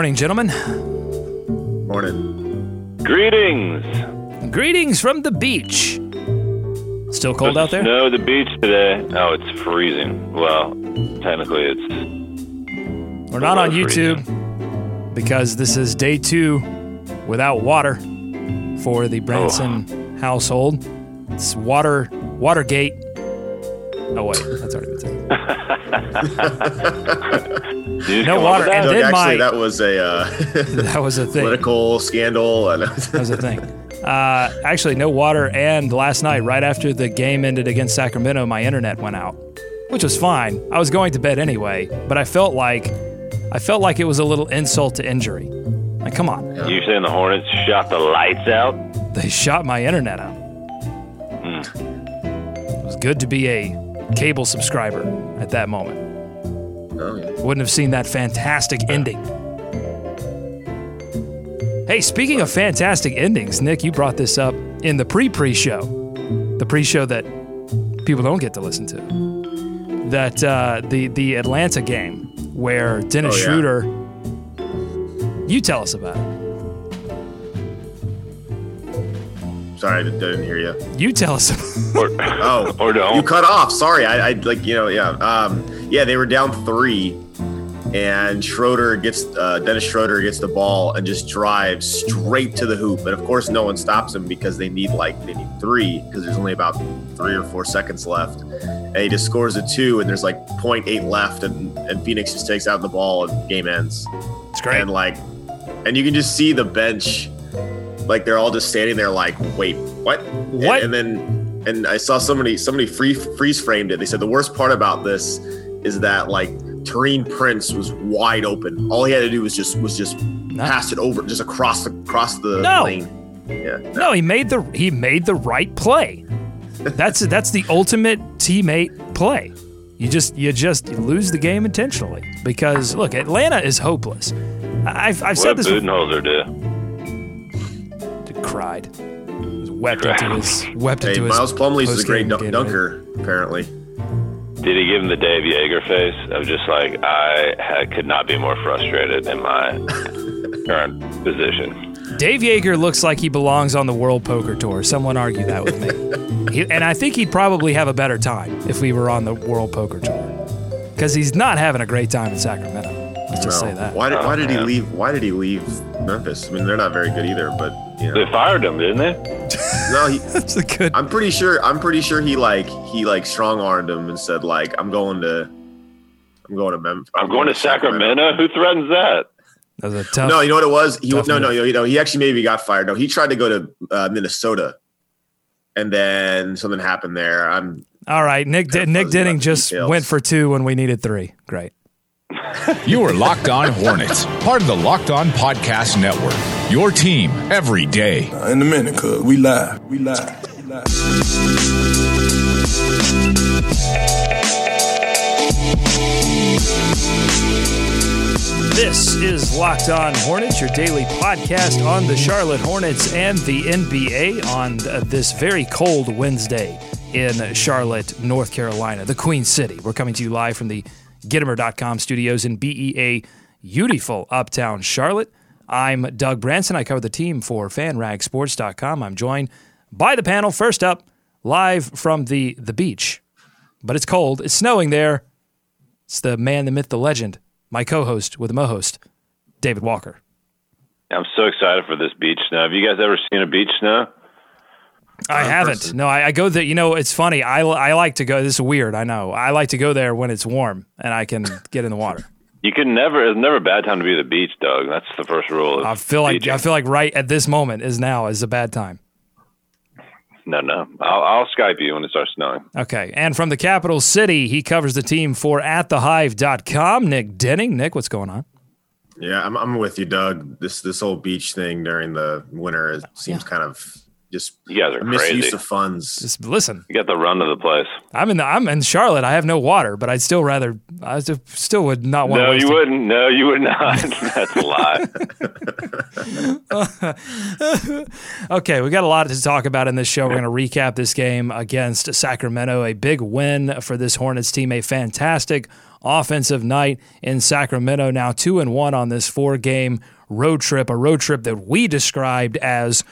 morning, gentlemen. Morning. Greetings. Greetings from the beach. Still cold out there? No, the beach today. Oh, it's freezing. Well, technically it's. We're not on YouTube freezing. because this is day two without water for the oh. Branson household. It's water, Watergate. Oh wait, that's already been said. Did you No water, and Doug, then actually, my- that was a uh, That was a thing. political scandal. And That was a thing. Uh, actually, no water. And last night, right after the game ended against Sacramento, my internet went out, which was fine. I was going to bed anyway, but I felt like I felt like it was a little insult to injury. Like, come on, You saying the Hornets shot the lights out? they shot my internet out. It was good to be a cable subscriber at that moment. oh, yeah. Wouldn't have seen that fantastic ending. Hey, speaking of fantastic endings, Nick, you brought this up in the pre pre show, the pre show that people don't get to listen to. That uh, the the Atlanta game where Dennis Oh, yeah. Schroeder. You tell us about it. Sorry, I didn't- didn't hear you. You tell us. Or, Oh, or don't? you cut off. Sorry, I, I like you know yeah um yeah they were down three, and Schroeder gets uh, Dennis Schroeder gets the ball and just drives straight to the hoop, and of course no one stops him because they need like they need three because there's only about three or four seconds left, and he just scores a two, and there's like 0.8 left, and and Phoenix just takes out the ball and game ends. it's great. and like and you can just see the bench like they're all just standing there like wait what What? and, and then and i saw somebody somebody free freeze framed it they said the worst part about this is that like Taurean Prince was wide open. All he had to do was just was just pass it over, just across the across the No. lane. Yeah, No, he made the he made the right play. That's that's the ultimate teammate play. You just you just lose the game intentionally because look, Atlanta is hopeless. I- I've, I've what said did this. Budenholzer do? Cried. He wept into his wept Hey, into his. Miles Plumlee's is a great post-game dun- dunker, apparently. Did he give him the Dave Joerger face of just like I had, could not be more frustrated in my current position? Dave Joerger looks like he belongs on the World Poker Tour. Someone argue that with me. He, and I think he'd probably have a better time if we were on the World Poker Tour. Because he's not having a great time in Sacramento. Let's just No. say that. Why did Why Oh, did he leave? Why did he leave Memphis? I mean, they're not very good either. But you They fired him, didn't they? no, he, That's a good. I'm pretty sure. I'm pretty sure he like he like strong armed him and said like I'm going to, I'm going to Memphis. I'm going to Sacramento. Who threatens that? That was a tough. No, you know what it was. He Tough no no you know he actually maybe got fired. No, he tried to go to uh, Minnesota, and then something happened there. I'm All right, Nick. Yeah, Nick fuzzy Denning just details. went for two when we needed three. Great. You are Locked On Hornets, part of the Locked On Podcast Network. Your team every day. In a minute, cuz we live. We live. We live. This is Locked On Hornets, your daily podcast on the Charlotte Hornets and the NBA on uh, this very cold Wednesday in Charlotte, North Carolina, the Queen City. We're coming to you live from the Gittimer.com studios in BEA, beautiful uptown Charlotte. I'm Doug Branson. I cover the team for FanRagSports.com. I'm joined by the panel. First up, live from the the beach, but it's cold. It's snowing there. It's the man, the myth, the legend, my co-host with the mo-host, David Walker. I'm so excited for this beach snow. Have you guys ever seen a beach snow? I haven't. No, I, I go there. You know, it's funny. I, I like to go. This is weird. I know. I like to go there when it's warm and I can get in the water. You can never. It's never a bad time to be at the beach, Doug. That's the first rule. of I feel like beaching. I feel like right at this moment is now is a bad time. No, no. I'll, I'll Skype you when it starts snowing. Okay. And from the capital city, he covers the team for atthehive.com. Nick Denning. Nick, what's going on? yeah I'm, I'm with you, Doug. This this whole beach thing during the winter it seems kind of just You guys are misuse crazy. of funds. Just listen. You got the run to the place. I'm in the, I'm in Charlotte. I have no water, but I'd still rather I still- still would not want. To. No, to you wouldn't. No, you would not. That's a lie. Okay, we got a lot to talk about in this show. We're going to recap this game against Sacramento. A big win for this Hornets team. A fantastic offensive night in Sacramento. Now two and one on this four game road trip. A road trip that we described as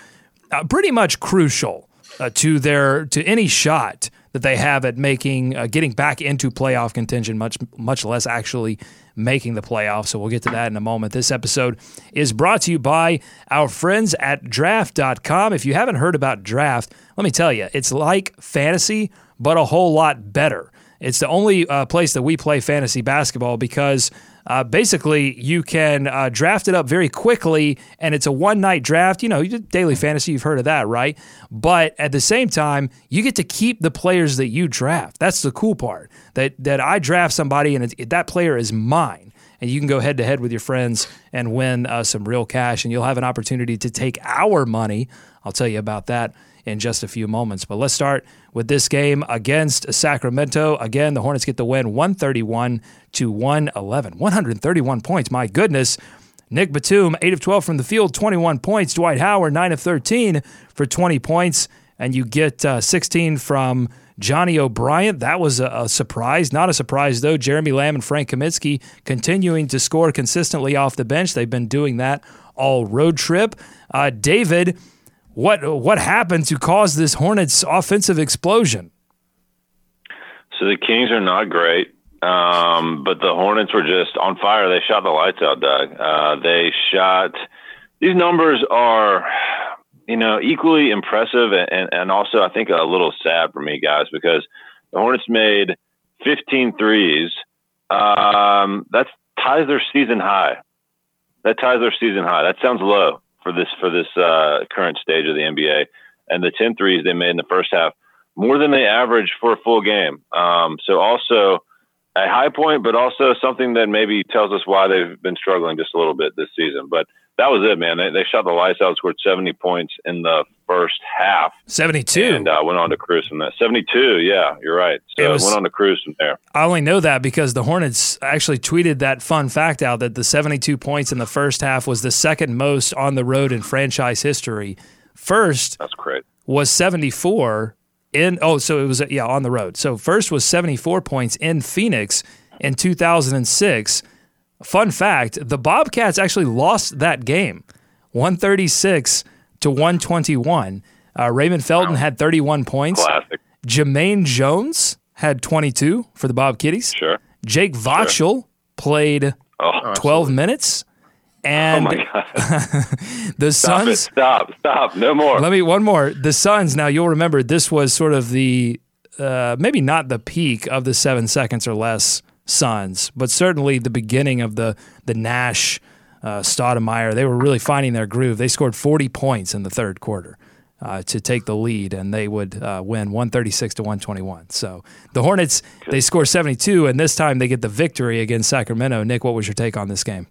uh, pretty much crucial uh, to their to any shot that they have at making uh, getting back into playoff contention. Much much less actually making the playoffs. So we'll get to that in a moment. This episode is brought to you by our friends at Draft.com. If you haven't heard about Draft, let me tell you, it's like fantasy, but a whole lot better. It's the only uh, place that we play fantasy basketball because uh, basically you can uh, draft it up very quickly and it's a one night draft. You know, daily fantasy, you've heard of that, right? But at the same time, you get to keep the players that you draft. That's the cool part. That that I draft somebody and that player is mine. And you can go head to head with your friends and win uh, some real cash, and you'll have an opportunity to take our money. I'll tell you about that in just a few moments. But let's start with this game against Sacramento. Again, the Hornets get the win 131 to 111. 131 points. My goodness. Nick Batum, 8 of 12 from the field, 21 points. Dwight Howard, 9 of 13 for 20 points. And you get uh, 16 from Johnny O'Bryant. That was a, a surprise. Not a surprise, though. Jeremy Lamb and Frank Kaminsky continuing to score consistently off the bench. They've been doing that all road trip. Uh, David, what what happened to cause this Hornets offensive explosion? So the Kings are not great, um, but the Hornets were just on fire. They shot the lights out, Doug. Uh, they shot. These numbers are, you know, equally impressive and, and also I think a little sad for me, guys, because the Hornets made 15 threes. Um, that ties their season high. That ties their season high. That sounds low for this for this uh, current stage of the NBA. And the 10 threes they made in the first half more than they average for a full game. Um, so also a high point, but also something that maybe tells us why they've been struggling just a little bit this season. But that was it, man. They, they shot the lights out, scored 70 points in the first half, 72. and uh, went on to cruise from that. 72, yeah, you're right. So It was- went on to cruise from there. I only know that because the Hornets actually tweeted that fun fact out that the 72 points in the first half was the second most on the road in franchise history. First That's great. was 74 in oh so it was yeah on the road. So first was 74 points in Phoenix in 2006. Fun fact, the Bobcats actually lost that game. 136 to 121. Uh, Raymond Felton had 31 points. Classic. Jermaine Jones had 22 for the Bob Kitties. Sure. Jake Voskuhl played Oh, 12 minutes. And oh my God. the Stop it. Suns, Stop. Stop. No more. let me one more. The Suns, now you'll remember this was sort of the uh, maybe not the peak of the seven seconds or less Suns, but certainly the beginning of the the Nash uh, Stoudemire. They were really finding their groove. They scored 40 points in the third quarter. Uh, to take the lead, and they would uh, win 136 to 121. So the Hornets they score 72, and this time they get the victory against Sacramento. Nick, what was your take on this game?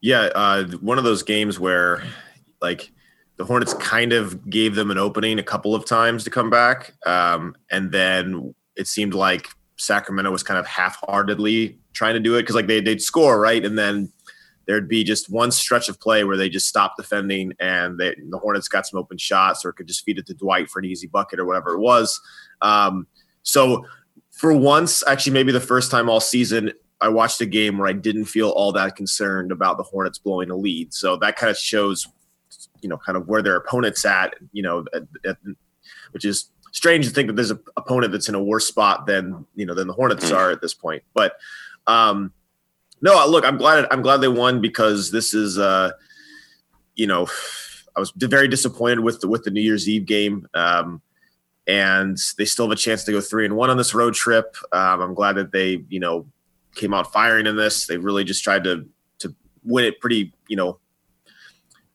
Yeah, uh, one of those games where like the Hornets kind of gave them an opening a couple of times to come back, um, and then it seemed like Sacramento was kind of half-heartedly trying to do it because like they they'd score right, and then there'd be just one stretch of play where they just stopped defending, and they, the Hornets got some open shots or could just feed it to Dwight for an easy bucket or whatever it was. Um, so for once, actually, maybe the first time all season, I watched a game where I didn't feel all that concerned about the Hornets blowing a lead. So that kind of shows, you know, kind of where their opponent's at, you know, at, at, which is strange to think that there's an opponent that's in a worse spot than, you know, than the Hornets are at this point. But, um, no, look, I'm glad, I'm glad they won because this is, uh, you know, I was very disappointed with the, with the New Year's Eve game. Um, and they still have a chance to go three and one on this road trip. Um, I'm glad that they, you know, came out firing in this. They really just tried to to win it pretty, you know,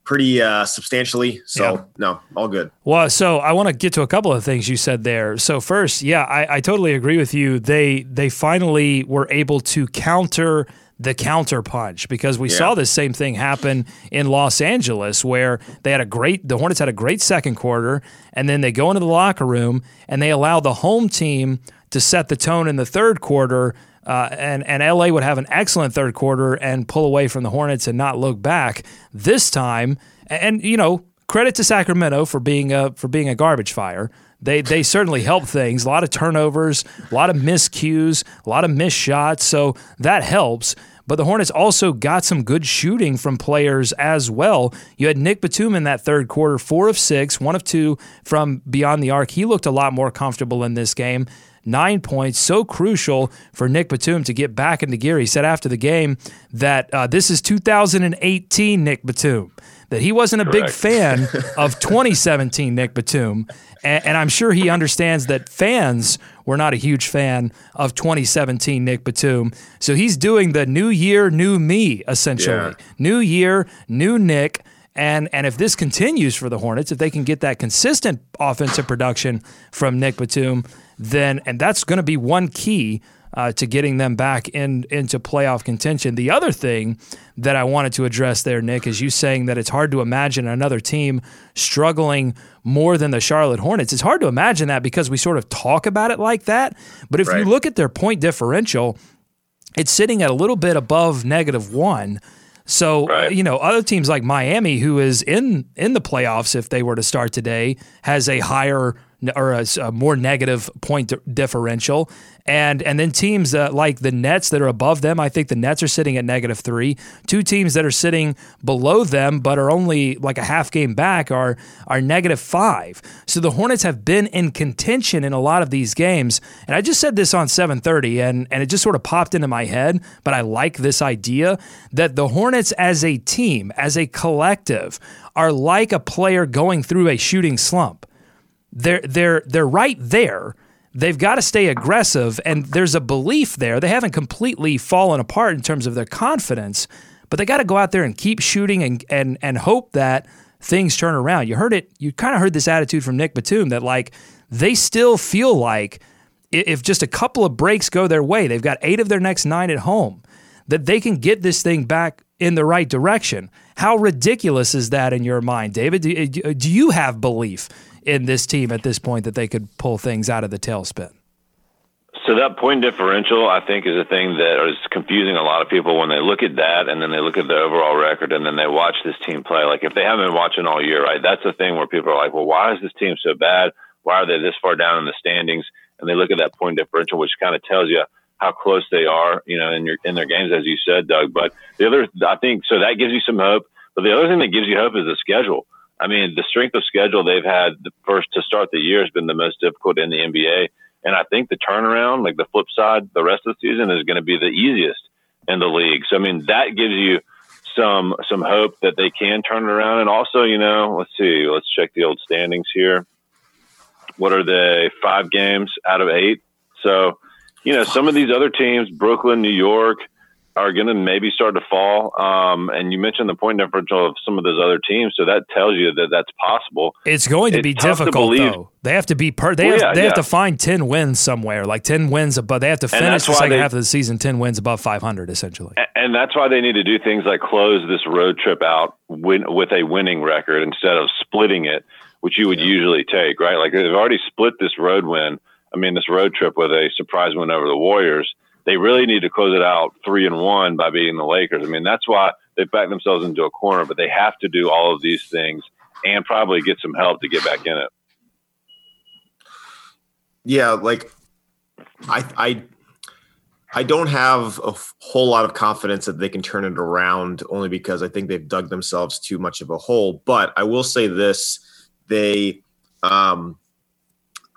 pretty uh, substantially. So Yeah. no, all good. Well, so I want to get to a couple of things you said there. So first, yeah, I, I totally agree with you. They they finally were able to counter the counter punch because we yeah. saw this same thing happen in Los Angeles where they had a great the Hornets had a great second quarter and then they go into the locker room and they allow the home team to set the tone in the third quarter uh, and and LA would have an excellent third quarter and pull away from the Hornets and not look back this time and you know credit to Sacramento for being a for being a garbage fire they they certainly help things. A lot of turnovers, a lot of miscues, a lot of missed shots. So that helps. But the Hornets also got some good shooting from players as well. You had Nick Batum in that third quarter, four of six, one of two from beyond the arc. He looked a lot more comfortable in this game. Nine points, so crucial for Nick Batum to get back into gear. He said after the game that uh, this is 2018 Nick Batum that he wasn't a Correct. big fan of 2017 Nick Batum. And, and, I'm sure he understands that fans were not a huge fan of 2017 Nick Batum. So he's doing the new year, new me, essentially. Yeah. New year, new Nick. And, and if this continues for the Hornets, if they can get that consistent offensive production from Nick Batum, then, and that's going to be one key uh, to getting them back in into playoff contention. The other thing that I wanted to address there, Nick, is you saying that it's hard to imagine another team struggling more than the Charlotte Hornets. It's hard to imagine that because we sort of talk about it like that. But if right. you look at their point differential, it's sitting at a little bit above negative one. So right. you know, other teams like Miami, who is in in the playoffs if they were to start today, has a higher or a, a more negative point differential. And and then teams uh, like the Nets that are above them, I think the Nets are sitting at negative three. Two teams that are sitting below them but are only like a half game back are are negative five. So the Hornets have been in contention in a lot of these games. And I just said this on 7:30, and and it just sort of popped into my head. But I like this idea that the Hornets as a team, as a collective, are like a player going through a shooting slump. They're they're they're right there they've got to stay aggressive. And there's a belief there. They haven't completely fallen apart in terms of their confidence, but they got to go out there and keep shooting and, and, and hope that things turn around. You heard it, you kind of heard this attitude from Nick Batum that like they still feel like if just a couple of breaks go their way, they've got eight of their next nine at home, that they can get this thing back in the right direction. How ridiculous is that in your mind, David? Do, do you have belief in this team at this point that they could pull things out of the tailspin? So that point differential, I think, is a thing that is confusing a lot of people when they look at that and then they look at the overall record and then they watch this team play. Like if they haven't been watching all year, right? That's the thing where people are like, "Well, why is this team so bad? Why are they this far down in the standings?" And they look at that point differential, which kind of tells you how close they are, you know, in your in their games, as you said, Doug. But the other, I think, so that gives you some hope. But the other thing that gives you hope is the schedule. I mean, the strength of schedule they've had the first to start the year has been the most difficult in the NBA. And I think the turnaround, like the flip side, the rest of the season is going to be the easiest in the league. So I mean, that gives you some some hope that they can turn it around. And also, you know, let's see, let's check the old standings here. What are they? Five games out of eight. So, you know, some of these other teams, Brooklyn, New York, are going to maybe start to fall. Um, and you mentioned the point differential of some of those other teams, so that tells you that that's possible. It's going to it's be difficult to though. They have to be per. They well, have, yeah, they yeah. have to find ten wins somewhere, like ten wins above. They have to finish the second they, half of the season ten wins above five hundred, essentially. And that's why they need to do things like close this road trip out win, with a winning record instead of splitting it, which you would yeah. usually take. Right, like they've already split this road win. I mean, this road trip with a surprise win over the Warriors they really need to close it out three and one by beating the Lakers. I mean, that's why they backed themselves into a corner, but they have to do all of these things and probably get some help to get back in it. Yeah, like I I I don't have a whole lot of confidence that they can turn it around only because I think they've dug themselves too much of a hole. But I will say this, they um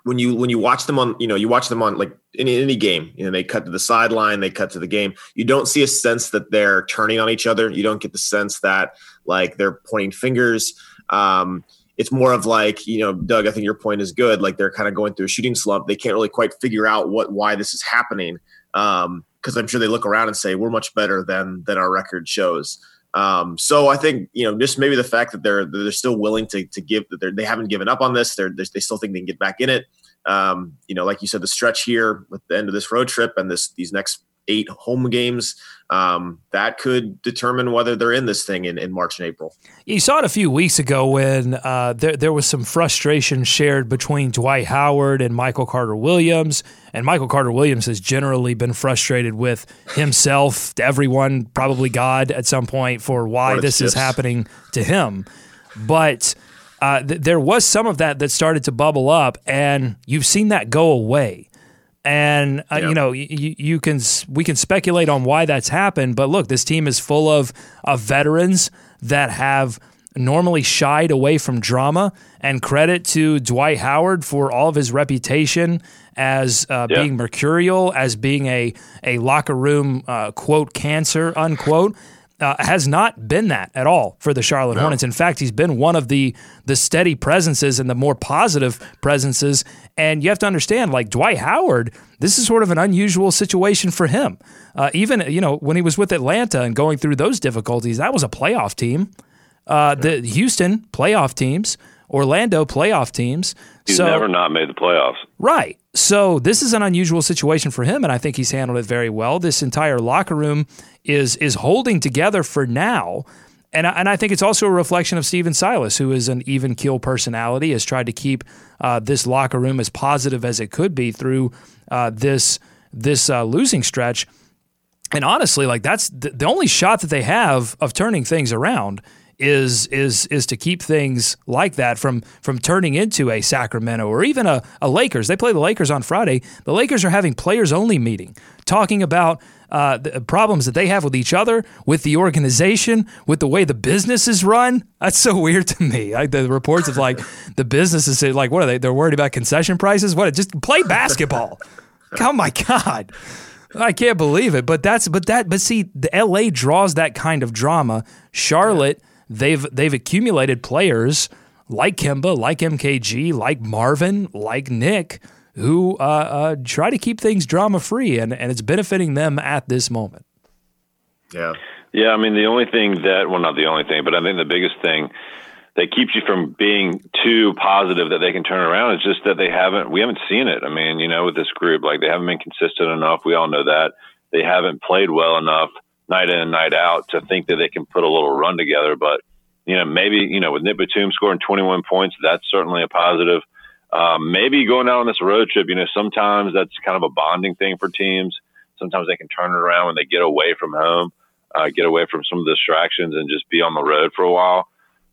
when you when you watch them on you know you watch them on like in any game you know they cut to the sideline they cut to the game. You don't see a sense that they're turning on each other. You don't get the sense that like they're pointing fingers. Um it's more of like you know doug i think your point is good. Like they're kind of going through a shooting slump. They can't really quite figure out what why this is happening um because i'm sure they look around and say we're much better than than our record shows um, so I think you know just maybe the fact that they're they're still willing to to give that they haven't given up on this. They're, they still think they can get back in it. Um, you know, like you said, the stretch here with the end of this road trip and this these next eight home games. Um, that could determine whether they're in this thing in, in March and April. You saw it a few weeks ago when uh, there, there was some frustration shared between Dwight Howard and Michael Carter Williams. And Michael Carter Williams has generally been frustrated with himself, everyone, probably God at some point, for why this is happening to him. But uh, th- there was some of that that started to bubble up, and you've seen that go away and uh, yep. you know you, you can we can speculate on why that's happened but look this team is full of of veterans that have normally shied away from drama and credit to Dwight Howard for all of his reputation as uh, yeah. being mercurial as being a a locker room uh, quote cancer unquote uh, has not been that at all for the Charlotte no. Hornets. In fact, he's been one of the the steady presences and the more positive presences. And you have to understand, like Dwight Howard, this is sort of an unusual situation for him. Uh, even you know when he was with Atlanta and going through those difficulties, that was a playoff team. Uh, the Houston playoff teams, Orlando playoff teams. He's so, never not made the playoffs. Right. So this is an unusual situation for him, and I think he's handled it very well. This entire locker room is is holding together for now. And I, and I think it's also a reflection of Stephen Silas, who is an even keel personality, has tried to keep uh, this locker room as positive as it could be through uh, this this uh, losing stretch. And honestly, like that's the, the only shot that they have of turning things around is is is to keep things like that from from turning into a Sacramento or even a, a Lakers. They play the Lakers on Friday. The Lakers are having players only meeting, talking about uh, the problems that they have with each other, with the organization, with the way the business is run. That's so weird to me. Like the reports of like the businesses say, like, what are they? They're worried about concession prices. What? Just play basketball. oh my god. I can't believe it, but that's but that but see, the LA draws that kind of drama. Charlotte, they've they've accumulated players like Kemba, like MKG, like Marvin, like Nick who uh, uh, try to keep things drama free, and, and it's benefiting them at this moment. Yeah. Yeah, I mean, the only thing that, well, not the only thing, but I think the biggest thing that keeps you from being too positive that they can turn around is just that they haven't, we haven't seen it. I mean, you know, with this group, like they haven't been consistent enough. We all know that. They haven't played well enough night in and night out to think that they can put a little run together. But, you know, maybe, you know, with Nick Batum scoring 21 points, that's certainly a positive. Um, maybe going out on this road trip, you know, sometimes that's kind of a bonding thing for teams. Sometimes they can turn it around when they get away from home, uh, get away from some of the distractions and just be on the road for a while.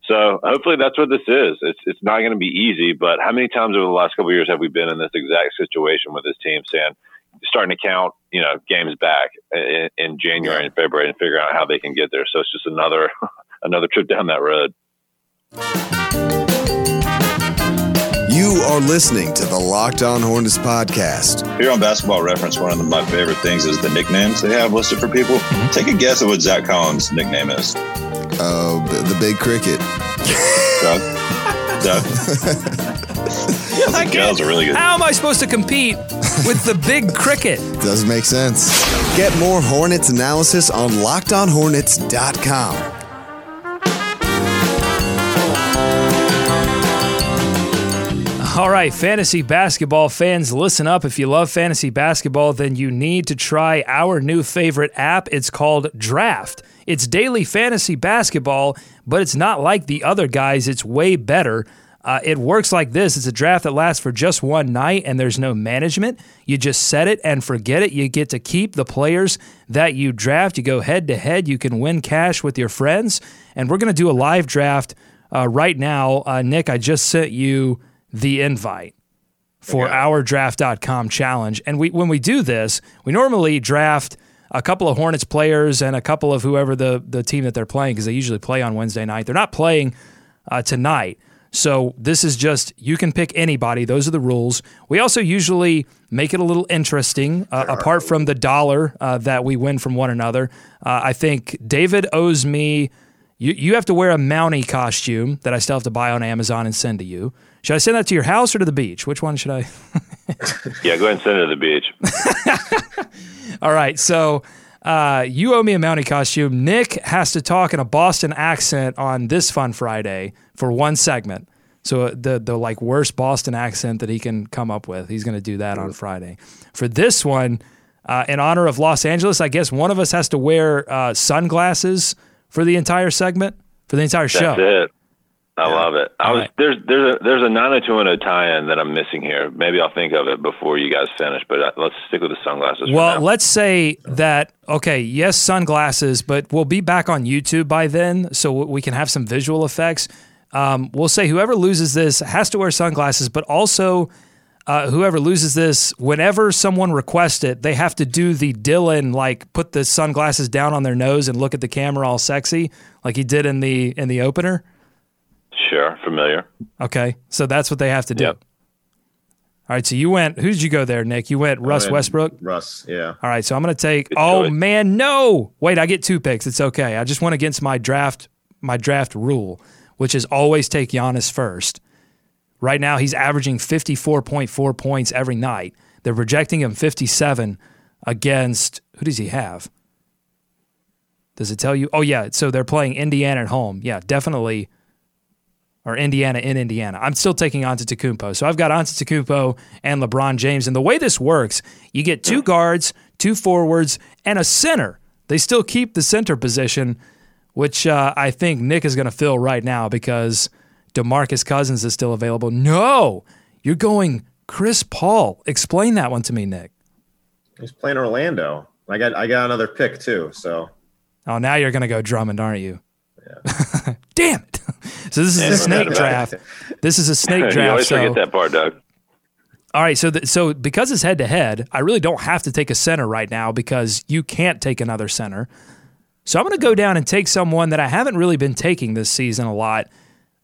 So hopefully that's what this is. It's it's not going to be easy, but how many times over the last couple of years have we been in this exact situation with this team, saying starting to count, you know, games back in, in January and February and figuring out how they can get there. So it's just another another trip down that road. You are listening to the Locked On Hornets podcast. Here on Basketball Reference, one of my favorite things is the nicknames they have listed for people. Mm-hmm. Take a guess at what Zach Collins' nickname is. Oh, uh, the Big Cricket. Doug? Doug? yeah, are really good. How am I supposed to compete with the Big Cricket? Does make sense. Get more Hornets analysis on LockedOnHornets.com. All right, fantasy basketball fans, listen up. If you love fantasy basketball, then you need to try our new favorite app. It's called Draft. It's daily fantasy basketball, but it's not like the other guys. It's way better. Uh, it works like this it's a draft that lasts for just one night and there's no management. You just set it and forget it. You get to keep the players that you draft. You go head to head. You can win cash with your friends. And we're going to do a live draft uh, right now. Uh, Nick, I just sent you the invite for okay. our draft.com challenge. And we when we do this, we normally draft a couple of Hornets players and a couple of whoever the, the team that they're playing, because they usually play on Wednesday night. They're not playing uh, tonight. So this is just, you can pick anybody. Those are the rules. We also usually make it a little interesting, uh, apart from the dollar uh, that we win from one another. Uh, I think David owes me, you, you have to wear a Mountie costume that I still have to buy on Amazon and send to you. Should I send that to your house or to the beach? Which one should I? yeah, go ahead and send it to the beach. All right. So uh, you owe me a Mountie costume. Nick has to talk in a Boston accent on this Fun Friday for one segment. So uh, the the like worst Boston accent that he can come up with, he's going to do that on Friday. For this one, Uh, in honor of Los Angeles, I guess one of us has to wear uh, sunglasses for the entire segment, for the entire show. That's it. I love it. I was right. there's there's a there's a 90210 tie-in that I'm missing here. Maybe I'll think of it before you guys finish. But uh, let's stick with the sunglasses. Well, let's say that okay, yes, sunglasses, but we'll be back on YouTube by then, so we can have some visual effects. Um, we'll say whoever loses this has to wear sunglasses, but also uh, whoever loses this, whenever someone requests it, they have to do the Dylan like put the sunglasses down on their nose and look at the camera all sexy, like he did in the in the opener. Sure, familiar. Okay, so that's what they have to do. Yep. All right, so you went. Who did you go there, Nick? You went Russ And Westbrook. Russ, yeah. All right, so I'm going to take. oh choice. man, no! Wait, I get two picks. It's okay. I just went against my draft my draft rule, which is always take Giannis first. Right now, he's averaging 54.4 points every night. They're projecting him 57 against who does he have? Does it tell you? Oh yeah, so they're playing Indiana at home. Yeah, definitely. Or Indiana in Indiana. I'm still taking Antetokounmpo. So I've got Antetokounmpo and LeBron James. And the way this works, you get two guards, two forwards, and a center. They still keep the center position, which uh, I think Nick is going to fill right now because DeMarcus Cousins is still available. No, you're going Chris Paul. Explain that one to me, Nick. He's playing Orlando. I got I got another pick too. So Oh, now you're going to go Drummond, aren't you? Yeah. Damn it. So this is a snake draft. This is a snake you draft. always So, forget that part, Doug. all right. So, th- so because it's head to head, I really don't have to take a center right now because you can't take another center. So I'm going to go down and take someone that I haven't really been taking this season a lot,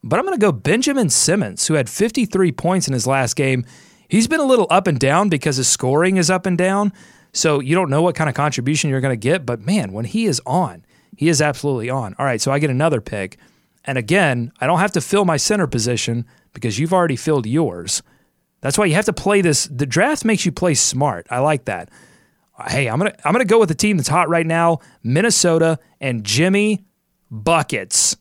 but I'm going to go Benjamin Simmons, who had 53 points in his last game. He's been a little up and down because his scoring is up and down. So you don't know what kind of contribution you're going to get, but man, when he is on, he is absolutely on. All right, so I get another pick. And again, I don't have to fill my center position because you've already filled yours. That's why you have to play this. The draft makes you play smart. I like that. Hey, I'm gonna I'm gonna go with the team that's hot right now, Minnesota and Jimmy buckets.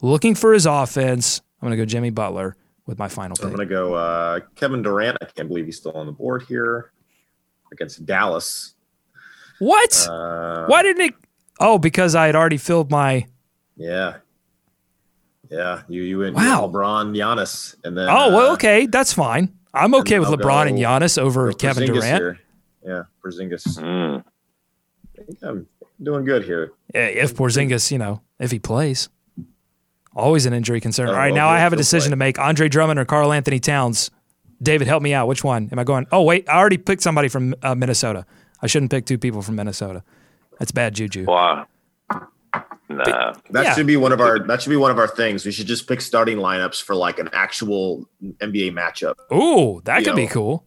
Looking for his offense. I'm gonna go Jimmy Butler with my final pick. I'm gonna go uh, Kevin Durant. I can't believe he's still on the board here against Dallas. What? Uh, Why didn't it? Oh, because I had already filled my. Yeah. Yeah, you you went Wow. LeBron, Giannis, and then Oh well, uh, okay, that's fine. I'm okay with I'll LeBron and go- Giannis over Kevin Porzingis Durant. here. Yeah, Porzingis. Mm. I think I'm doing good here. Eh, If Porzingis, you know, if he plays, always an injury concern. Oh, All right, well, now I have a decision play. to make: Andre Drummond or Karl-Anthony Towns. David, help me out. Which one am I going? Oh wait, I already picked somebody from uh, Minnesota. I shouldn't pick two people from Minnesota. That's bad juju. Wow. Nah. That Yeah. should be one of our that should be one of our things. We should just pick starting lineups for like an actual NBA matchup. Ooh, that could be cool.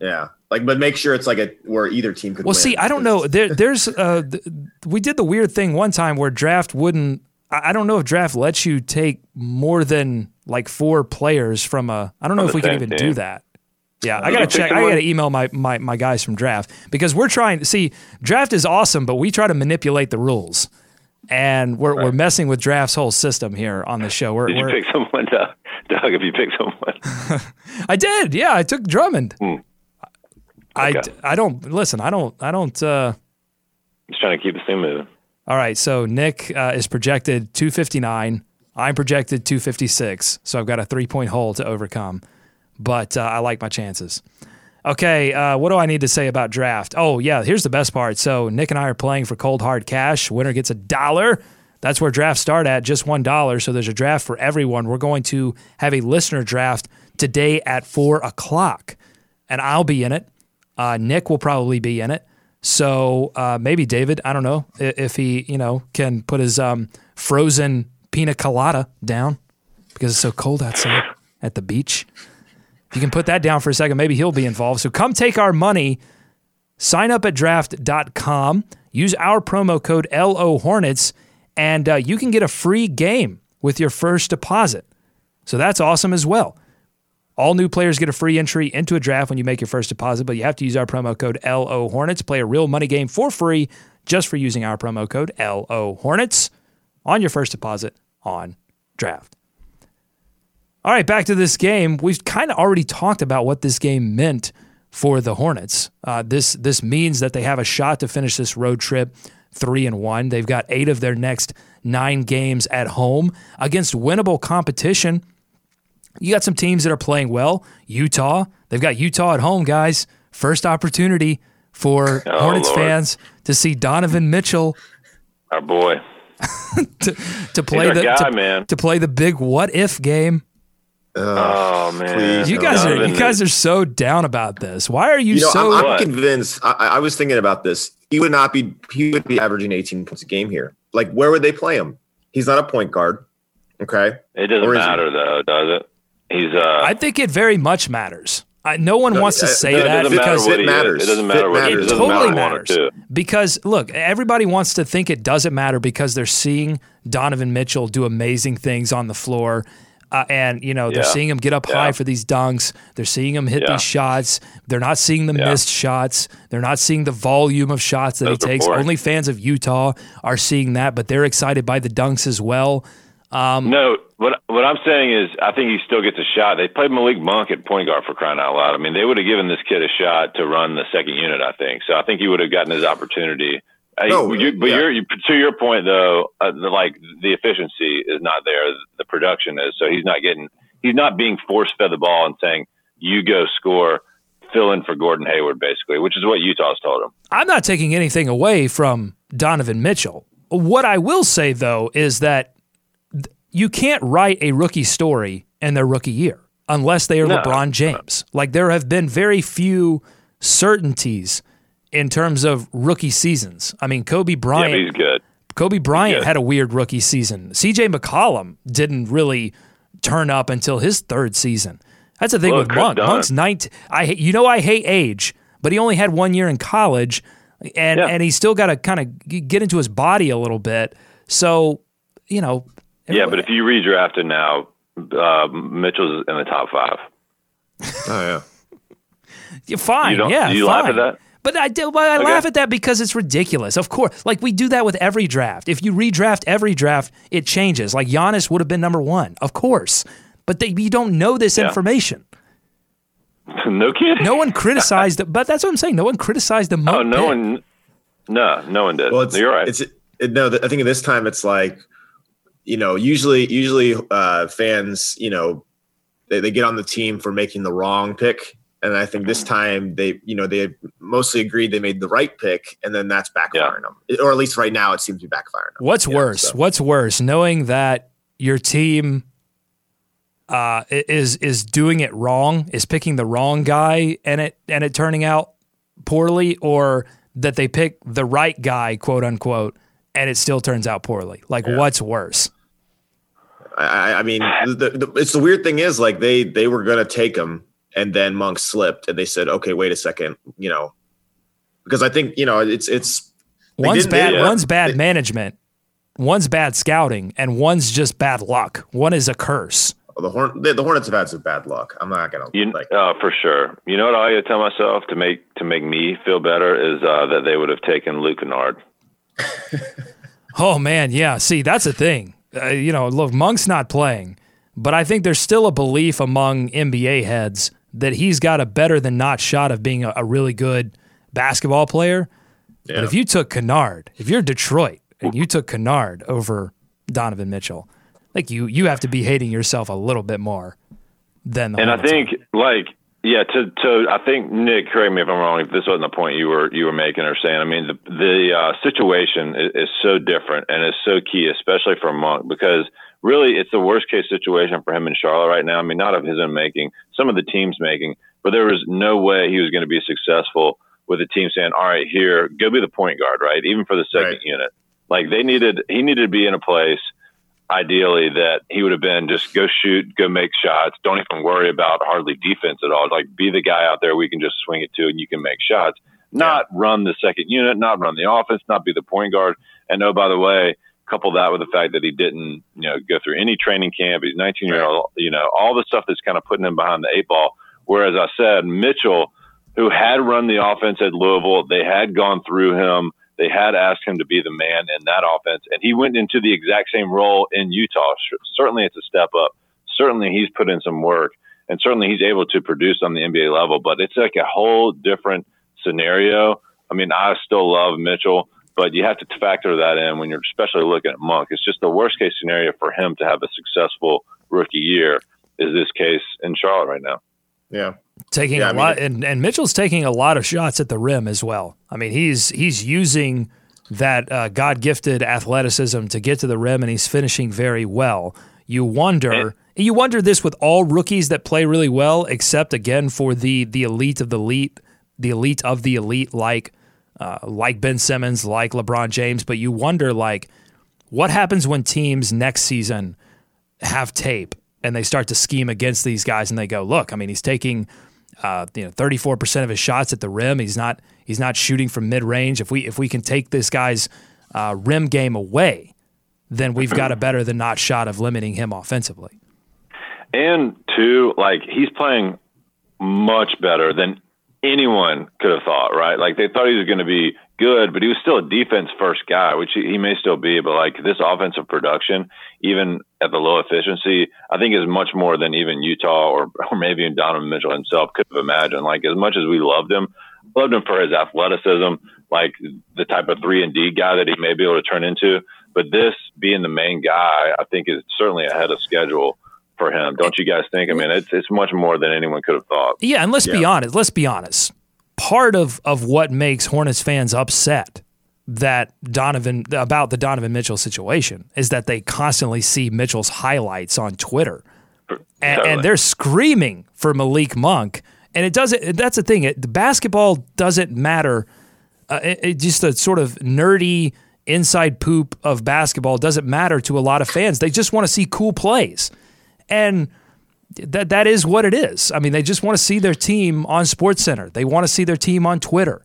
Yeah. Like but make sure it's like a where either team could Well, win, see, I don't know. There, there's uh, th- we did the weird thing one time where draft wouldn't. I I don't know if draft lets you take more than like four players from a. I don't know if we can even team. do that. Yeah, I gotta check. I gotta email my, my my guys from draft because we're trying to see draft is awesome, but we try to manipulate the rules, and we're we're messing with draft's whole system here on the show. We're, Did you pick someone, Doug? Doug, if you pick someone. I did. Yeah, I took Drummond. Hmm. I Okay. I don't listen. I don't I don't. uh Just trying to keep the thing moving. All right, so Nick uh, is projected 259. I'm projected 256. So I've got a three point hole to overcome, but uh, I like my chances. Okay, uh, what do I need to say about draft? Oh, yeah, here's the best part. So Nick and I are playing for cold hard cash. Winner gets a dollar. That's where drafts start at, just $1. So there's a draft for everyone. We're going to have a listener draft today at 4 o'clock, and I'll be in it. Uh, Nick will probably be in it. So uh, maybe David, I don't know if he, you know, can put his um, frozen pina colada down because it's so cold outside at the beach. If you can put that down for a second, maybe he'll be involved. So come take our money. Sign up at draft.com. Use our promo code LO Hornets, and uh, you can get a free game with your first deposit. So that's awesome as well. All new players get a free entry into a draft when you make your first deposit, but you have to use our promo code LO Hornets. Play a real money game for free just for using our promo code LO Hornets on your first deposit on draft. All right, back to this game. We've kind of already talked about what this game meant for the Hornets. Uh, this this means that they have a shot to finish this road trip three and one. They've got eight of their next nine games at home against winnable competition. You got some teams that are playing well. Utah, they've got Utah at home, guys. First opportunity for Oh, Hornets Lord. fans to see Donovan Mitchell Our boy. to, to play the guy, to, man. to play the big what if game. Oh man. please, You no. guys are you guys are so down about this. Why are you, You know, so I'm, I'm convinced. I, I was thinking about this. He would not be. He would be averaging 18 points a game here. Like, where would they play him? He's not a point guard. Okay. It doesn't Or is he? matter though, does it? He's uh I think it very much matters. I, no one No, wants to say no, that because it matters. It doesn't Fit matter what matters. is. it It doesn't totally matter matters because look, everybody wants to think it doesn't matter because they're seeing Donovan Mitchell do amazing things on the floor. Uh, and you know they're Yeah. seeing him get up Yeah. high for these dunks. They're seeing him hit Yeah. these shots. They're not seeing the missed shots. They're not seeing the volume of shots that Those he takes. boring. Only fans of Utah are seeing that, but they're excited by the dunks as well. Um, No, what what I'm saying is, I think he still gets a shot. They played Malik Monk at point guard for crying out loud. I mean, they would have given this kid a shot to run the second unit. I think so. I think he would have gotten his opportunity. I- No, you, but yeah. you're, you, to your point though, uh, the, like the efficiency is not there. The production is. So he's not getting. He's not being force fed the ball and saying, "You go score." Fill in for Gordon Hayward, basically, which is what Utah's told him. I'm not taking anything away from Donovan Mitchell. What I will say, though, is that th- you can't write a rookie story in their rookie year unless they are No. LeBron James. Like, there have been very few certainties in terms of rookie seasons. I mean, Kobe Bryant. Yeah, Bryant. he's good. Kobe Bryant good. had a weird rookie season. CJ McCollum didn't really turn up until his third season. That's the thing Look, with Chris Monk. Dunn. Monk's 19. I you know I hate age, but he only had one year in college, and Yeah. and he's still got to kind of get into his body a little bit. So you know. Yeah, but if you redraft it now, uh, Mitchell's in the top five. Oh yeah. You're fine. You yeah, do you fine. laugh at that? But I do. But I Okay. laugh at that because it's ridiculous. Of course, like we do that with every draft. If you redraft every draft, it changes. Like Giannis would have been number one, of course. But they, you don't know this Yeah. information. no kidding. No one criticized it, but that's what I'm saying. No one criticized the Oh, no pick. one. No, no one did. Well, it's, You're right. It's it, no. I think this time it's like, you know, usually usually uh, fans, you know, they, they get on the team for making the wrong pick, and I think this time they, you know, they mostly agreed they made the right pick, and then that's backfiring them, or at least right now it seems to be backfiring them. What's you know, worse? so. What's worse? Knowing that your team uh, is is doing it wrong, is picking the wrong guy, and it and it turning out poorly, or that they pick the right guy, quote unquote, and it still turns out poorly. Like, what's worse? I, I- I mean, the, the, it's the weird thing is like they they were gonna take him, and then Monk slipped, and they said, okay, wait a second, you know, because I think you know it's it's One's bad. they- One's bad they- management. One's bad scouting, and one's just bad luck. One is a curse. the Horn the, the Hornets have had some bad luck. I'm not gonna You, like uh, for sure. You know what I tell myself to make to make me feel better is uh, that they would have taken Luke Kennard. Oh man, yeah. See, that's the thing. Uh, you know, look, Monk's not playing, but I think there's still a belief among NBA heads that he's got a better than not shot of being a, a really good basketball player. But if you took Kennard, if you're Detroit and you took Kennard over Donovan Mitchell, like you, you have to be hating yourself a little bit more than the. And I think like yeah, to to I think Nick, correct me if I'm wrong. If this wasn't the point you were you were making or saying, I mean the the uh, situation is, is so different and is so key, especially for Monk, because really it's the worst case situation for him in Charlotte right now. I mean, not of his own making, some of the team's making, but there was no way he was going to be successful with the team saying, "All right, here, go be the point guard," right? Even for the second Right. unit, like they needed, he needed to be in a place ideally that he would have been just go shoot, go make shots. Don't even worry about hardly defense at all. Like be the guy out there we can just swing it to and you can make shots. Not run the second unit, not run the offense, not be the point guard. And oh, by the way, couple that with the fact that he didn't, you know, go through any training camp. He's 19 year old, you know, all the stuff that's kind of putting him behind the eight ball. Whereas I said Mitchell, who had run the offense at Louisville, they had gone through him. They had asked him to be the man in that offense, and he went into the exact same role in Utah. Certainly, it's a step up. Certainly, he's put in some work. and certainly he's able to produce on the NBA level. But it's like a whole different scenario. I mean, I still love Mitchell, but you have to factor that in when you're especially looking at Monk. It's just the worst case scenario for him to have a successful rookie year is this case in Charlotte right now. Yeah. Taking Yeah, a I mean, lot, and, and Mitchell's taking a lot of shots at the rim as well. I mean, he's he's using that uh, God gifted athleticism to get to the rim, and he's finishing very well. You wonder, and, you wonder this with all rookies that play really well, except again for the the elite of the elite, the elite of the elite, like uh, like Ben Simmons, like LeBron James. But you wonder, like, what happens when teams next season have tape and they start to scheme against these guys and they go, look, I mean, he's taking uh, you know 34% of his shots at the rim. He's not he's not shooting from mid range. If we if we can take this guy's uh, rim game away, then we've got a better than not shot of limiting him offensively. And two, like he's playing much better than anyone could have thought, right? Like they thought he was going to be good, but he was still a defense first guy, which he, he may still be. But like this offensive production, even at the low efficiency, I think is much more than even Utah or, or maybe even Donovan Mitchell himself could have imagined. Like as much as we loved him, loved him for his athleticism, like the type of three and D guy that he may be able to turn into. But this being the main guy, I think is certainly ahead of schedule for him. Don't you guys think? I mean, it's it's much more than anyone could have thought. Yeah, and let's be honest. Let's be honest. Part of of what makes Hornets fans upset that Donovan about the Donovan Mitchell situation is that they constantly see Mitchell's highlights on Twitter, and, Totally. and they're screaming for Malik Monk. And it doesn't. That's the thing. It, the basketball doesn't matter. Uh, it, it just a sort of nerdy inside poop of basketball doesn't matter to a lot of fans. They just want to see cool plays, and that that is what it is. I mean, they just want to see their team on SportsCenter. They want to see their team on Twitter.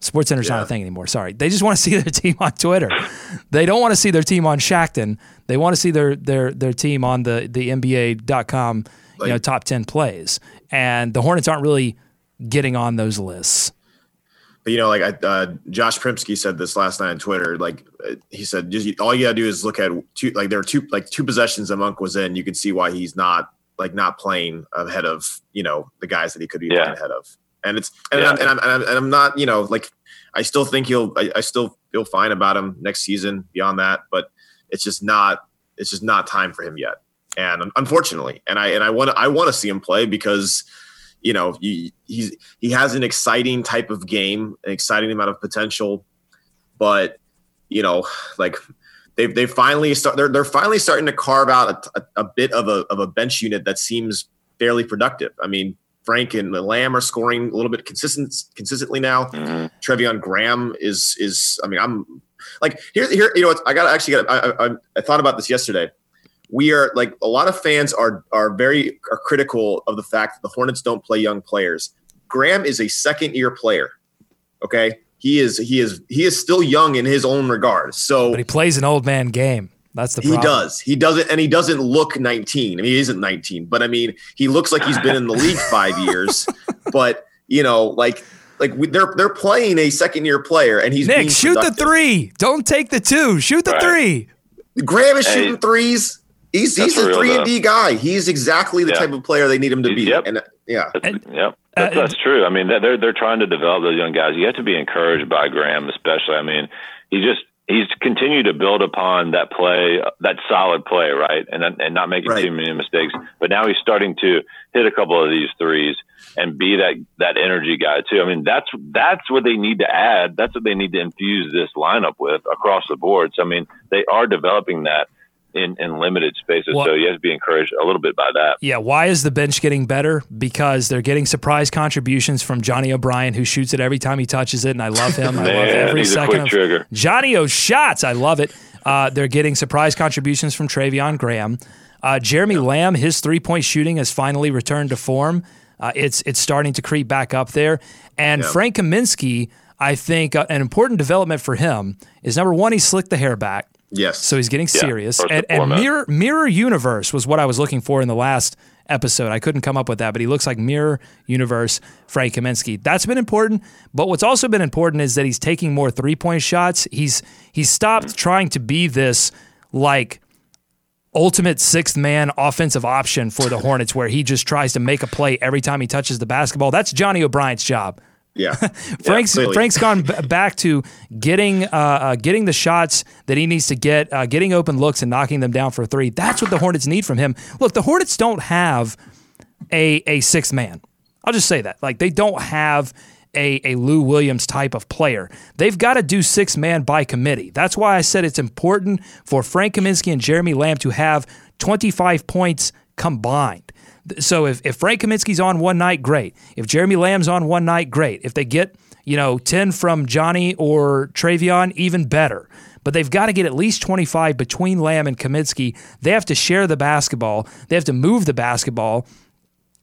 Sports Center's not a thing anymore. Sorry, they just want to see their team on Twitter. They don't want to see their team on Shaqtin'. They want to see their their their team on the the NBA.com you know top ten plays. And the Hornets aren't really getting on those lists. But you know, like I, uh, Josh Primsky said this last night on Twitter. Like he said, just all you gotta do is look at two. Like there are two, like two possessions that Monk was in. You can see why he's not like not playing ahead of you know the guys that he could be Yeah. playing ahead of. And it's and, Yeah. I'm, and, I'm, and I'm and I'm not you know like I still think he'll I, I still feel fine about him next season. Beyond that, but it's just not it's just not time for him yet. And unfortunately, and I and I want to I want to see him play because you know he, he's he has an exciting type of game, an exciting amount of potential, but you know like they've they finally start they're they're finally starting to carve out a, a, a bit of a of a bench unit that seems fairly productive. I mean. Frank and Lamb are scoring a little bit consistent consistently now. Mhm. Treveon Graham is is I mean I'm like here here you know what I got to actually got I, I I thought about this yesterday. We are like a lot of fans are are very are critical of the fact that the Hornets don't play young players. Graham is a second year player. Okay, he is he is he is still young in his own regard. So But he plays an old man game. That's the he does. He doesn't, and he doesn't look 19. I mean, he isn't 19, but I mean, he looks like he's been in the league five years. But you know, like, like we, they're they're playing a second year player, and he's being Nick, shoot the three. Don't take the two. Shoot the Right. three. Graham is Hey. shooting threes. He's That's he's a three and D guy. He's exactly the Yeah. type of player they need him to be. Yep. And uh, yeah, That's, yep, that's, uh, that's true. I mean, they're they're trying to develop those young guys. You have to be encouraged by Graham, especially. I mean, he just he's continued to build upon that play, that solid play, right, and and not making Right. too many mistakes. But now he's starting to hit a couple of these threes and be that that energy guy too. I mean, that's that's what they need to add. That's what they need to infuse this lineup with across the board. So I mean, they are developing that. In, in limited spaces, Well- so you have to be encouraged a little bit by that. Yeah, why is the bench getting better? Because they're getting surprise contributions from Johnny O'Bryant, who shoots it every time he touches it, and I love him. I love every second of trigger. Johnny O's shots. I love it. Uh, they're getting surprise contributions from Treveon Graham. Uh, Jeremy Lamb, his three point shooting has finally returned to form. Uh, it's it's starting to creep back up there. And Yeah. Frank Kaminsky, I think uh, an important development for him is number one, he slicked the hair back. Yes. So he's getting serious. first And, and mirror mirror universe was what I was looking for in the last episode. I couldn't come up with that, but he looks like mirror universe Frank Kaminsky. That's been important. But what's also been important is that he's taking more three point shots. He's he's stopped mm-hmm. trying to be this like ultimate sixth man offensive option for the Hornets where he just tries to make a play every time he touches the basketball. That's Johnny O'Bryant's job. Yeah, Frank's yeah. Frank's gone b- back to getting uh, uh, getting the shots that he needs to get, uh, getting open looks and knocking them down for three. That's what the Hornets need from him. Look, the Hornets don't have a a sixth man. I'll just say that. Like they don't have a, a Lou Williams type of player. They've got to do six man by committee. That's why I said it's important for Frank Kaminsky and Jeremy Lamb to have 25 points combined. So if, if Frank Kaminsky's on one night, great. If Jeremy Lamb's on one night, great. If they get, you know, 10 from Johnny or Treveon, even better. But they've got to get at least 25 between Lamb and Kaminsky. They have to share the basketball. They have to move the basketball.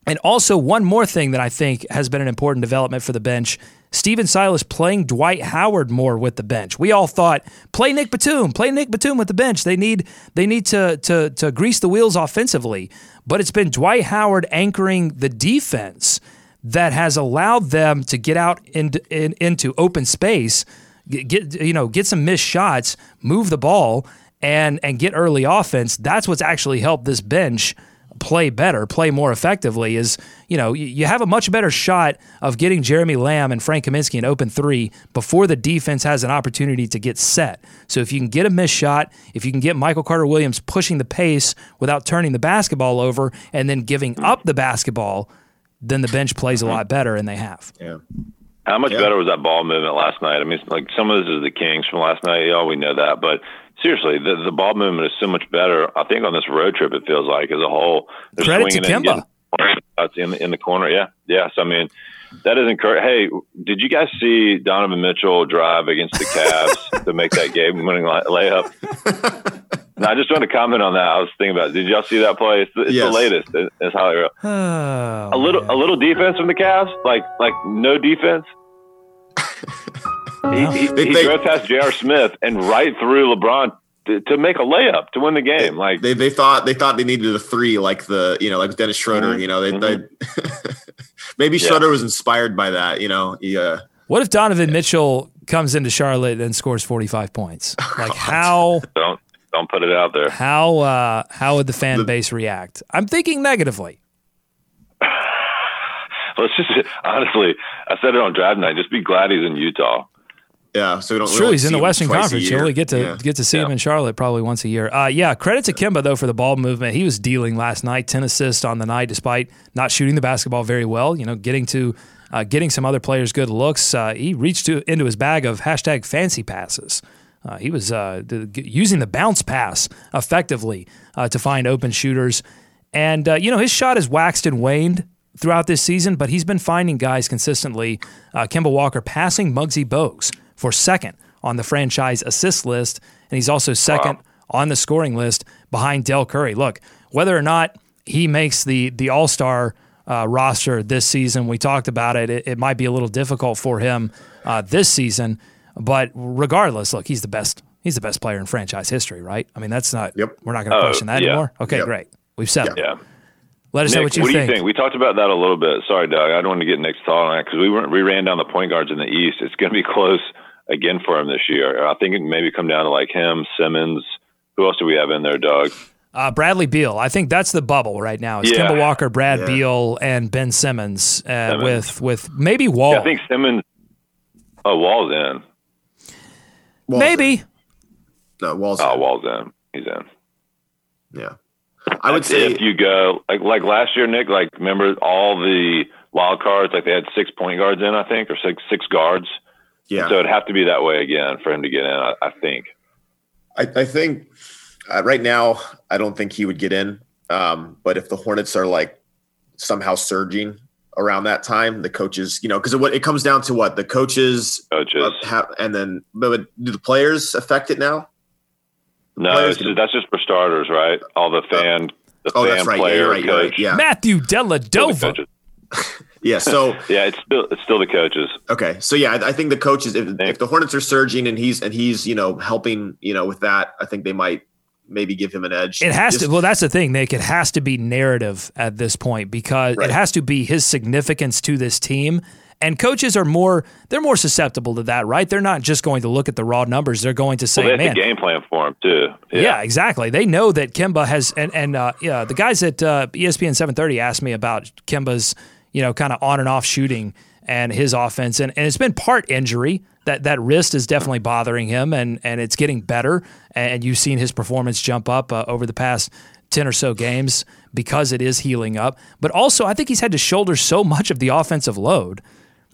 And also, one more thing that I think has been an important development for the bench Stephen Silas playing Dwight Howard more with the bench. We all thought, play Nick Batum, play Nick Batum with the bench. They need they need to to to grease the wheels offensively. But it's been Dwight Howard anchoring the defense that has allowed them to get out in, in, into open space, get, you know get some missed shots, move the ball, and and get early offense. That's what's actually helped this bench play better, play more effectively is, you know, you have a much better shot of getting Jeremy Lamb and Frank Kaminsky an open three before the defense has an opportunity to get set. So if you can get a missed shot, if you can get Michael Carter Williams pushing the pace without turning the basketball over and then giving up the basketball, then the bench plays a lot better, and they have. Yeah. How much Yeah. better was that ball movement last night? I mean, like some of this is the Kings from last night. Yeah, we know that, but seriously, the the ball movement is so much better. I think on this road trip, it feels like as a whole. Credit to Kemba. shots in the in the corner. Yeah, yes. I mean, that is encouraging. Hey, did you guys see Donovan Mitchell drive against the Cavs to make that game-winning layup? no, I just want to comment on that. I was thinking about. It. Did y'all see that play? It's, the- it's Yes. the latest. It's highly real. Oh, A little, man. a little defense from the Cavs, like like no defense. He, he, They- he they- drove past J.R. Smith and right through LeBron to, to make a layup to win the game. Like They they thought they thought they needed a three like the you know like Dennis Schroeder. Mhm. You know they, they maybe Yeah. Schroeder was inspired by that. You know he, uh, What if Donovan Mitchell comes into Charlotte and scores 45 points? Like how don't don't put it out there. how uh, how would the fan The- base react? I'm thinking negatively. Let's just honestly, I said it on draft night. Just be glad he's in Utah. yeah. So we don't. It's we true. don't He's in the Western Conference. You only get to Yeah. get to see him in Charlotte probably once a year. Uh, yeah, credit to Kemba though for the ball movement. He was dealing last night, ten assists on the night, despite not shooting the basketball very well. You know, getting to uh, getting some other players good looks. Uh, he reached to, into his bag of hashtag fancy passes. Uh, he was uh, the, using the bounce pass effectively uh, to find open shooters. And, uh, you know, his shot has waxed and waned throughout this season, but he's been finding guys consistently. Uh, Kemba Walker passing Muggsy Bogues for second on the franchise assist list, and he's also second on the scoring list behind Del Curry. Look, whether or not he makes the the All Star uh, roster this season, we talked about it. It, it might be a little difficult for him uh, this season, but regardless, look, he's the best. He's the best player in franchise history, right? I mean, that's not. Yep. We're not going to Oh, question that yeah. anymore. Okay, Yep. great. We've settled. Yeah. Let us know what you think. what do you think? We talked about that a little bit. Sorry, Doug. I don't want to get Nick's thought on it because we were, we ran down the point guards in the East. It's going to be close again for him this year. I think it maybe come down to like him, Simmons. Who else do we have in there, Doug? Uh, Bradley Beal. I think that's the bubble right now. It's Yeah. Kemba Walker, Brad Yeah. Beal, and Ben Simmons, uh, Simmons. with with maybe Wall. Yeah, I think Simmons. Oh, Wall's in. Walls maybe. in. no Walls. Oh, in. Wall's in. He's in. Yeah. I would say if you go like like last year, Nick. Like remember all the wild cards? Like they had six point guards in, I think, or six six guards. yeah. So it'd have to be that way again for him to get in. I, I think. I, I think uh, right now I don't think he would get in. Um, but if the Hornets are like somehow surging around that time, the coaches, you know, because what it comes down to what the coaches Coaches. uh, have, and then but do the players affect it now? No, players it's just, that's just for starters, right? All the fan, the Oh, fan that's right. Yeah, player, you're right. Coach. right. Yeah. Matthew Still the Yeah. So Yeah, it's still it's still the coaches. okay. So yeah, I, I think the coaches, if, if the Hornets are surging and he's and he's you know helping you know with that, I think they might maybe give him an edge. It has Just- to. Well, that's the thing, Nick. It has to be narrative at this point because Right. it has to be his significance to this team. And coaches are more they're more susceptible to that, right? They're not just going to look at the raw numbers. They're going to say, Well, they have "Man, a game plan for him too. yeah. exactly." They know that Kemba has and and uh, yeah, the guys at uh, ESPN 730 asked me about Kemba's you know kind of on and off shooting and his offense, and, and it's been part injury. That that wrist is definitely bothering him, and and it's getting better. And you've seen his performance jump up uh, over the past 10 or so games because it is healing up. But also, I think he's had to shoulder so much of the offensive load.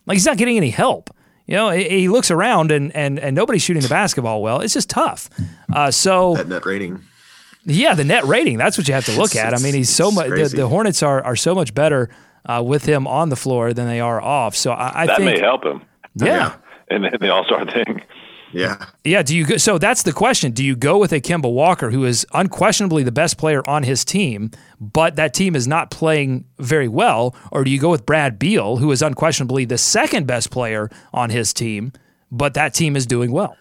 Like he's not getting any help. You know, he, he looks around and, and and nobody's shooting the basketball well. It's just tough. Uh, so that net rating. yeah, the net rating. That's what you have to look at. I mean, he's so much. The, the Hornets are are so much better uh, with him on the floor than they are off. So I, I That think may help him yeah. in, in the All Star thing. Yeah. Yeah, do you go, so that's the question. Do you go with a Kemba Walker who is unquestionably the best player on his team, but that team is not playing very well, or do you go with Brad Beal who is unquestionably the second best player on his team, but that team is doing well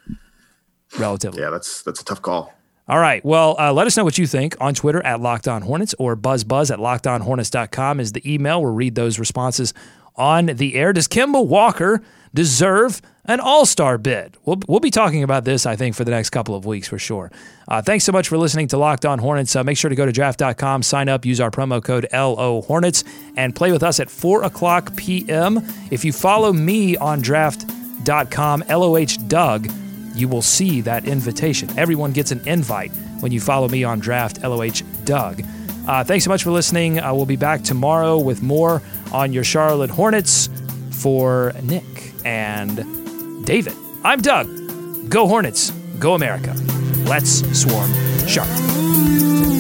relatively? Yeah, that's that's a tough call. All right. Well, uh, let us know what you think on Twitter at Locked On Hornets or buzzbuzz at lockedonhornets.com is the email. We'll read those responses on the air. Does Kimba Walker deserve an all star bid? We'll, we'll be talking about this, I think, for the next couple of weeks for sure. Uh, thanks so much for listening to Locked On Hornets. Uh, make sure to go to draft.com, sign up, use our promo code LO Hornets, and play with us at 4 o'clock p.m. If you follow me on draft.com, LOH Doug, you will see that invitation. Everyone gets an invite when you follow me on Draft LOH Doug. Uh, thanks so much for listening. Uh, we'll be back tomorrow with more on your Charlotte Hornets for Nick and David. I'm Doug. Go Hornets. Go America. Let's swarm Charlotte.